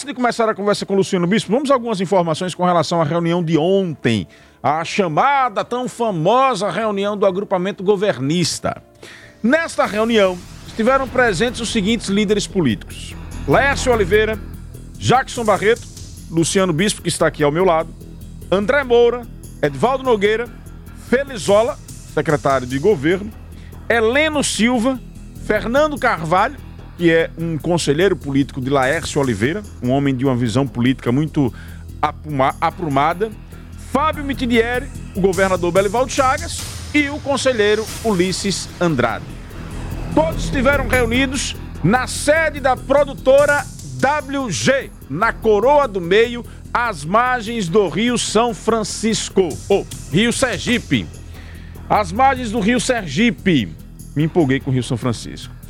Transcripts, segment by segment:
Antes de começar a conversa com o Luciano Bispo, vamos algumas informações com relação à reunião de ontem. A chamada tão famosa reunião do agrupamento governista. Nesta reunião, estiveram presentes os seguintes líderes políticos: Lécio Oliveira, Jackson Barreto, Luciano Bispo, que está aqui ao meu lado, André Moura, Edvaldo Nogueira, Felizola, secretário de governo, Heleno Silva, Fernando Carvalho, que é um conselheiro político de Laércio Oliveira, um homem de uma visão política muito aprumada, Fábio Mitidieri, o governador Belivaldo Chagas e o conselheiro Ulisses Andrade. Todos estiveram reunidos na sede da produtora WG, na Coroa do Meio, às margens do Rio São Francisco, ou Rio Sergipe. As margens do Rio Sergipe. Me empolguei com o Rio São Francisco.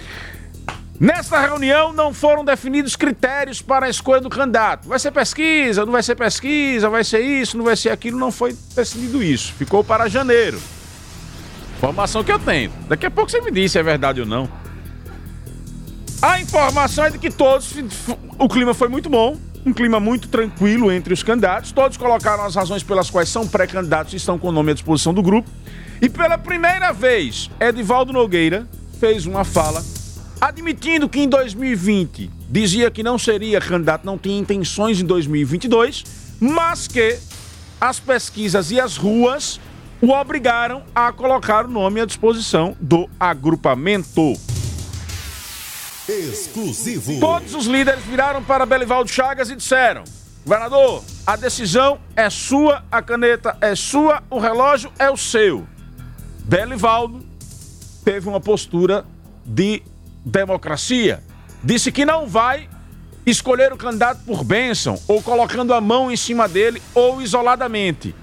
Nesta reunião não foram definidos critérios para a escolha do candidato. Vai ser pesquisa, não vai ser pesquisa, vai ser isso, não vai ser aquilo. Não foi decidido isso. Ficou para janeiro. Informação que eu tenho. Daqui a pouco você me diz se é verdade ou não. A informação é de que todos. O clima foi muito bom. Um clima muito tranquilo entre os candidatos. Todos colocaram as razões pelas quais são pré-candidatos e estão com o nome à disposição do grupo. E pela primeira vez, Edivaldo Nogueira fez uma fala admitindo que em 2020 dizia que não seria candidato, não tinha intenções em 2022, mas que as pesquisas e as ruas o obrigaram a colocar o nome à disposição do agrupamento. Exclusivo. Todos os líderes viraram para Belivaldo Chagas e disseram: Governador, a decisão é sua, a caneta é sua, o relógio é o seu. Belivaldo teve uma postura de democracia, disse que não vai escolher o candidato por bênção, ou colocando a mão em cima dele, ou isoladamente.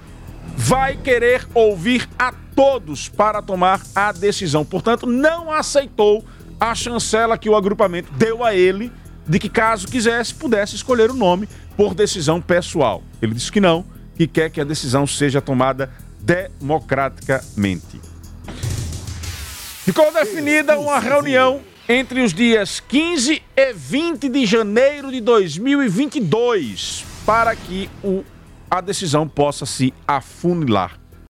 Vai querer ouvir a todos para tomar a decisão. Portanto, não aceitou a chancela que o agrupamento deu a ele de que, caso quisesse, pudesse escolher o nome por decisão pessoal. Ele disse que não, que quer que a decisão seja tomada democraticamente. Ficou definida uma reunião entre os dias 15 e 20 de janeiro de 2022 para que o, a decisão possa se afunilar.